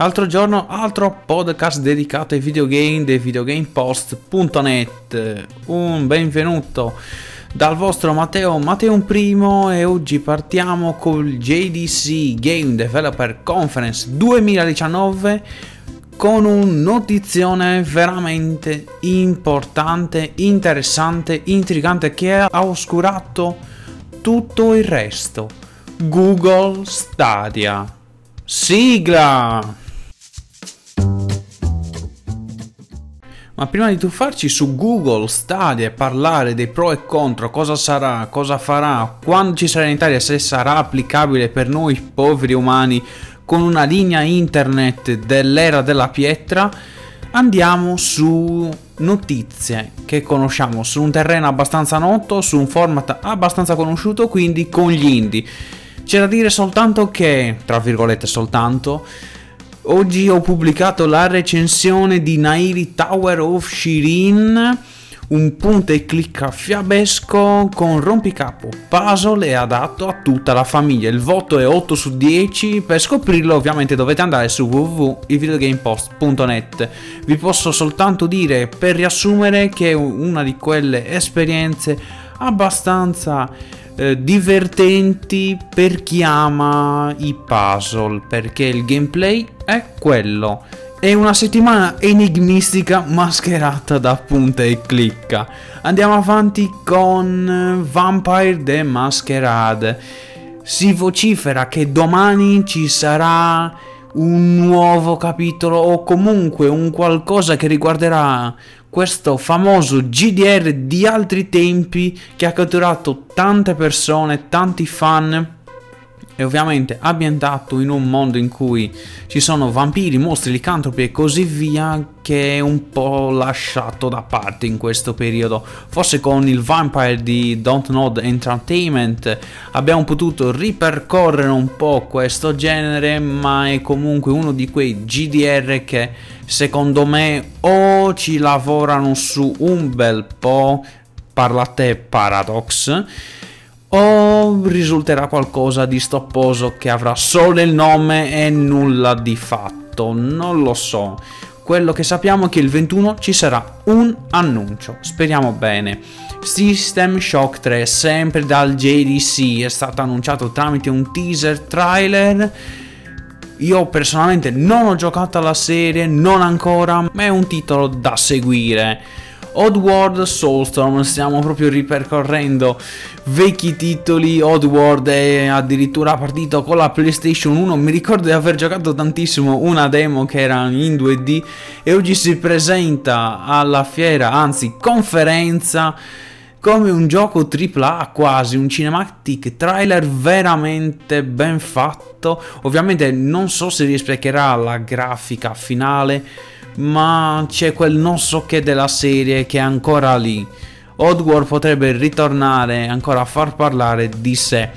Altro giorno, altro podcast dedicato ai videogame dei videogamepost.net. Un benvenuto dal vostro Matteo Matteo Primo e oggi partiamo col JDC Game Developer Conference 2019 con un notizione veramente importante, interessante, intrigante che ha oscurato tutto il resto. Google Stadia. Sigla! Ma prima di tuffarci su Google Stadia e parlare dei pro e contro, cosa sarà, cosa farà, quando ci sarà in Italia, se sarà applicabile per noi poveri umani con una linea internet dell'era della pietra, andiamo su notizie che conosciamo su un terreno abbastanza noto, su un format abbastanza conosciuto, quindi con gli indie. C'è da dire soltanto che, tra virgolette soltanto, Oggi ho pubblicato la recensione di Nairi Tower of Shirin, un punta e clicca fiabesco con rompicapo puzzle e adatto a tutta la famiglia. Il voto è 8 su 10, per scoprirlo ovviamente dovete andare su www.ilvideogamepost.net. Vi posso soltanto dire per riassumere che è una di quelle esperienze abbastanza eh, divertenti per chi ama i puzzle, perché il gameplay è quello. È una settimana enigmistica mascherata da punta e clicca. Andiamo avanti con Vampire the Masquerade. Si vocifera che domani ci sarà un nuovo capitolo o comunque un qualcosa che riguarderà questo famoso GDR di altri tempi che ha catturato tante persone, tanti fan e ovviamente ambientato in un mondo in cui ci sono vampiri, mostri, licantropi e così via che è un po' lasciato da parte in questo periodo. Forse con il Vampire di Don't Nod Entertainment abbiamo potuto ripercorrere un po' questo genere, ma è comunque uno di quei GDR che secondo me o ci lavorano su un bel po', parla a te Paradox o risulterà qualcosa di stopposo che avrà solo il nome e nulla di fatto, non lo so. Quello che sappiamo è che il 21 ci sarà un annuncio, speriamo bene. System Shock 3, sempre dal JDC, è stato annunciato tramite un teaser trailer. Io personalmente non ho giocato alla serie, non ancora, ma è un titolo da seguire. Oddworld Soulstorm, stiamo proprio ripercorrendo vecchi titoli. Oddworld è addirittura partito con la PlayStation 1. Mi ricordo di aver giocato tantissimo una demo che era in 2D e oggi si presenta alla fiera, anzi conferenza come un gioco AAA quasi, un cinematic trailer veramente ben fatto. Ovviamente non so se rispeccherà la grafica finale, ma c'è quel non so che della serie che è ancora lì. Oddworld potrebbe ritornare ancora a far parlare di sé.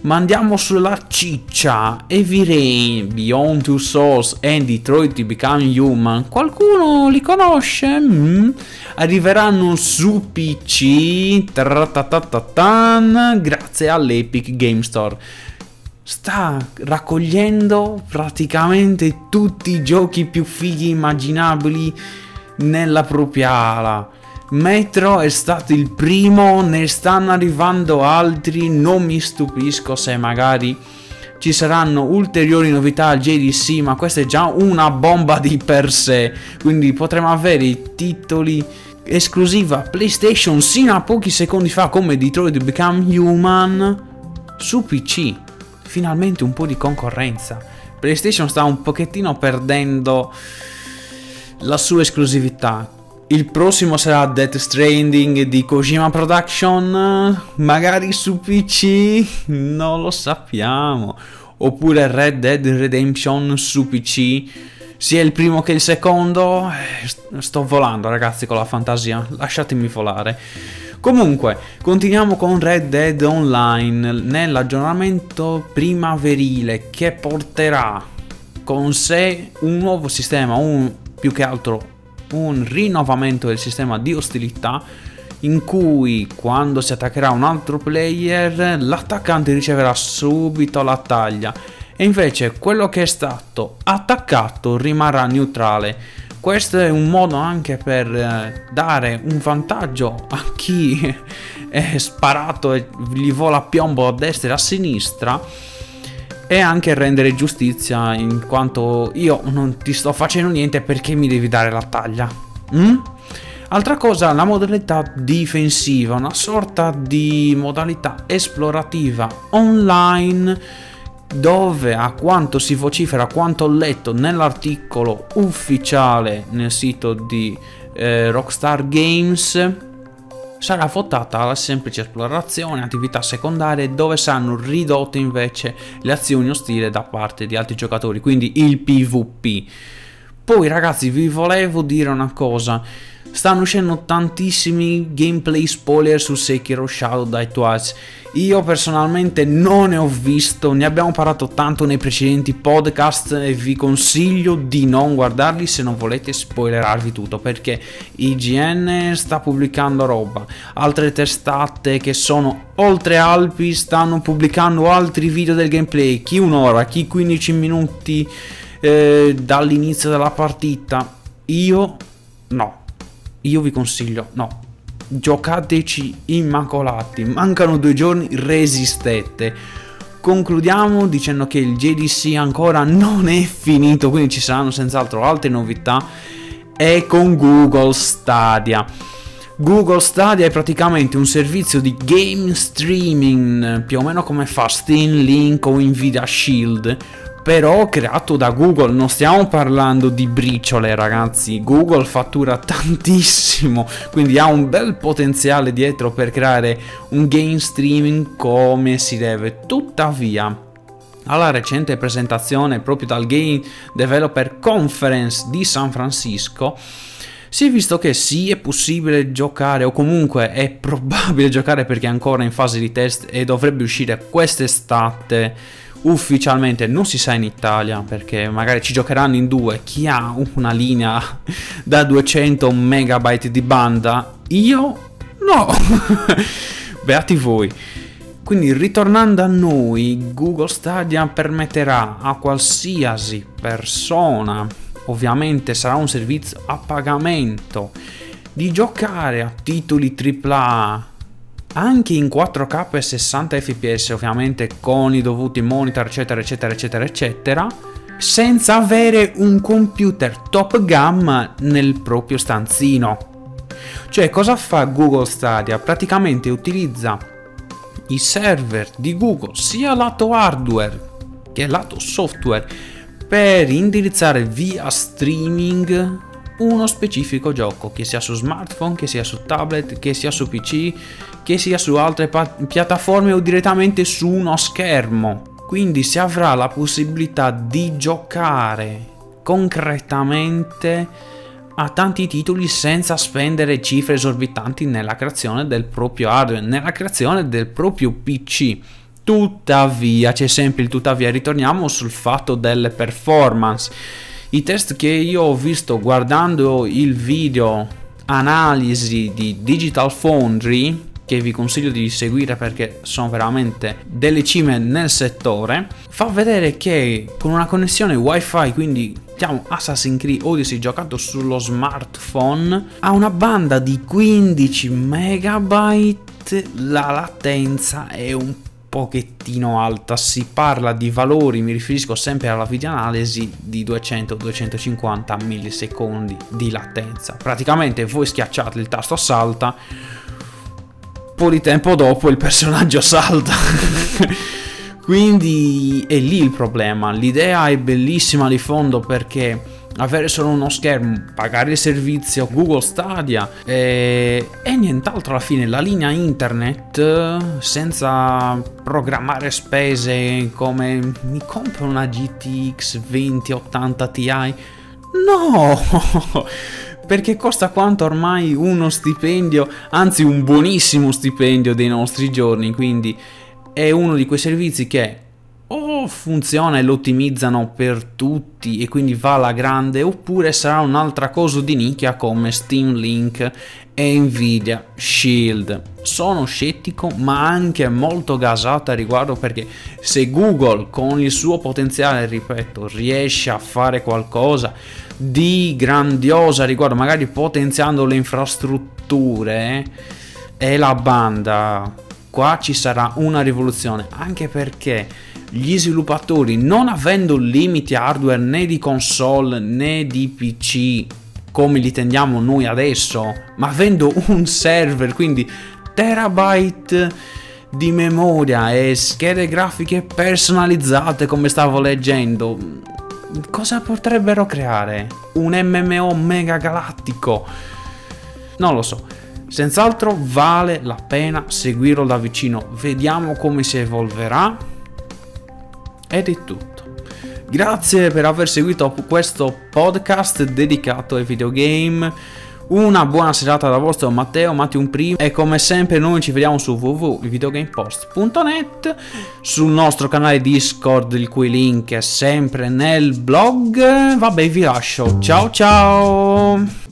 Ma andiamo sulla ciccia. Heavy Rain, Beyond Two Souls e Detroit to Become Human. Qualcuno li conosce? Mm. Arriveranno su PC grazie all'Epic Game Store sta raccogliendo praticamente tutti i giochi più fighi immaginabili nella propria ala. Metro è stato il primo, ne stanno arrivando altri, non mi stupisco se magari ci saranno ulteriori novità al JDC, ma questa è già una bomba di per sé, quindi potremo avere i titoli esclusiva PlayStation sino a pochi secondi fa come Detroit Become Human su PC finalmente un po' di concorrenza. PlayStation sta un pochettino perdendo la sua esclusività. Il prossimo sarà Death Stranding di Kojima Production, magari su PC, non lo sappiamo. Oppure Red Dead Redemption su PC, sia il primo che il secondo. Eh, sto volando ragazzi con la fantasia, lasciatemi volare. Comunque, continuiamo con Red Dead Online nell'aggiornamento primaverile che porterà con sé un nuovo sistema, un, più che altro un rinnovamento del sistema di ostilità in cui quando si attaccherà un altro player l'attaccante riceverà subito la taglia e invece quello che è stato attaccato rimarrà neutrale. Questo è un modo anche per eh, dare un vantaggio a chi è sparato e gli vola a piombo a destra e a sinistra e anche rendere giustizia in quanto io non ti sto facendo niente perché mi devi dare la taglia. Mm? Altra cosa, la modalità difensiva, una sorta di modalità esplorativa online dove a quanto si vocifera, a quanto ho letto nell'articolo ufficiale nel sito di eh, Rockstar Games, sarà votata alla semplice esplorazione, attività secondarie dove saranno ridotte invece le azioni ostili da parte di altri giocatori, quindi il PvP. Poi ragazzi vi volevo dire una cosa, stanno uscendo tantissimi gameplay spoiler su Sekiro Shadow Die Twice. Io personalmente non ne ho visto, ne abbiamo parlato tanto nei precedenti podcast e vi consiglio di non guardarli se non volete spoilerarvi tutto perché IGN sta pubblicando roba, altre testate che sono oltre Alpi stanno pubblicando altri video del gameplay, chi un'ora, chi 15 minuti eh, dall'inizio della partita. Io no, io vi consiglio no, giocateci immacolati, mancano due giorni, resistete. Concludiamo dicendo che il JDC ancora non è finito, quindi ci saranno senz'altro altre novità. E con Google Stadia. Google Stadia è praticamente un servizio di game streaming, più o meno come fa Steam Link o Nvidia Shield, però creato da Google, non stiamo parlando di briciole ragazzi, Google fattura tantissimo, quindi ha un bel potenziale dietro per creare un game streaming come si deve, tuttavia alla recente presentazione proprio dal Game Developer Conference di San Francisco si è visto che sì è possibile giocare o comunque è probabile giocare perché è ancora in fase di test e dovrebbe uscire quest'estate ufficialmente non si sa in Italia perché magari ci giocheranno in due. Chi ha una linea da 200 megabyte di banda? Io? No. Beati voi. Quindi ritornando a noi Google Stadia permetterà a qualsiasi persona ovviamente sarà un servizio a pagamento di giocare a titoli AAA anche in 4K e 60 fps ovviamente con i dovuti monitor eccetera eccetera eccetera eccetera senza avere un computer top gamma nel proprio stanzino cioè cosa fa Google Stadia? praticamente utilizza i server di Google sia lato hardware che lato software per indirizzare via streaming uno specifico gioco, che sia su smartphone, che sia su tablet, che sia su PC, che sia su altre pa- piattaforme o direttamente su uno schermo. Quindi si avrà la possibilità di giocare concretamente a tanti titoli senza spendere cifre esorbitanti nella creazione del proprio hardware, nella creazione del proprio PC. Tuttavia, c'è sempre il tuttavia, ritorniamo sul fatto delle performance i test che io ho visto guardando il video analisi di Digital Foundry che vi consiglio di seguire perché sono veramente delle cime nel settore, fa vedere che con una connessione wifi, quindi diciamo Assassin's Creed Odyssey giocato sullo smartphone, ha una banda di 15 megabyte, la latenza è un pochettino alta, si parla di valori, mi riferisco sempre alla videoanalisi di 200-250 millisecondi di latenza. Praticamente voi schiacciate il tasto salta, po' di tempo dopo il personaggio salta. Quindi è lì il problema. L'idea è bellissima di fondo perché avere solo uno schermo, pagare il servizio Google Stadia e, e nient'altro alla fine, la linea internet senza programmare spese come mi compro una GTX 2080 Ti. No! perché costa quanto ormai uno stipendio, anzi un buonissimo stipendio dei nostri giorni, quindi è uno di quei servizi che funziona e lo ottimizzano per tutti e quindi va alla grande oppure sarà un'altra cosa di nicchia come Steam Link e Nvidia Shield. Sono scettico ma anche molto gasato a riguardo perché se Google con il suo potenziale, ripeto, riesce a fare qualcosa di grandioso a riguardo, magari potenziando le infrastrutture e la banda, qua ci sarà una rivoluzione, anche perché gli sviluppatori non avendo limiti hardware né di console né di PC come li tendiamo noi adesso, ma avendo un server, quindi terabyte di memoria e schede grafiche personalizzate come stavo leggendo, cosa potrebbero creare? Un MMO mega galattico? Non lo so. Senz'altro vale la pena seguirlo da vicino, vediamo come si evolverà ed è tutto. Grazie per aver seguito questo podcast dedicato ai videogame. Una buona serata da vostro Matteo, Matteo primo e come sempre noi ci vediamo su www.videogamepost.net sul nostro canale Discord il cui link è sempre nel blog. Vabbè vi lascio, ciao ciao!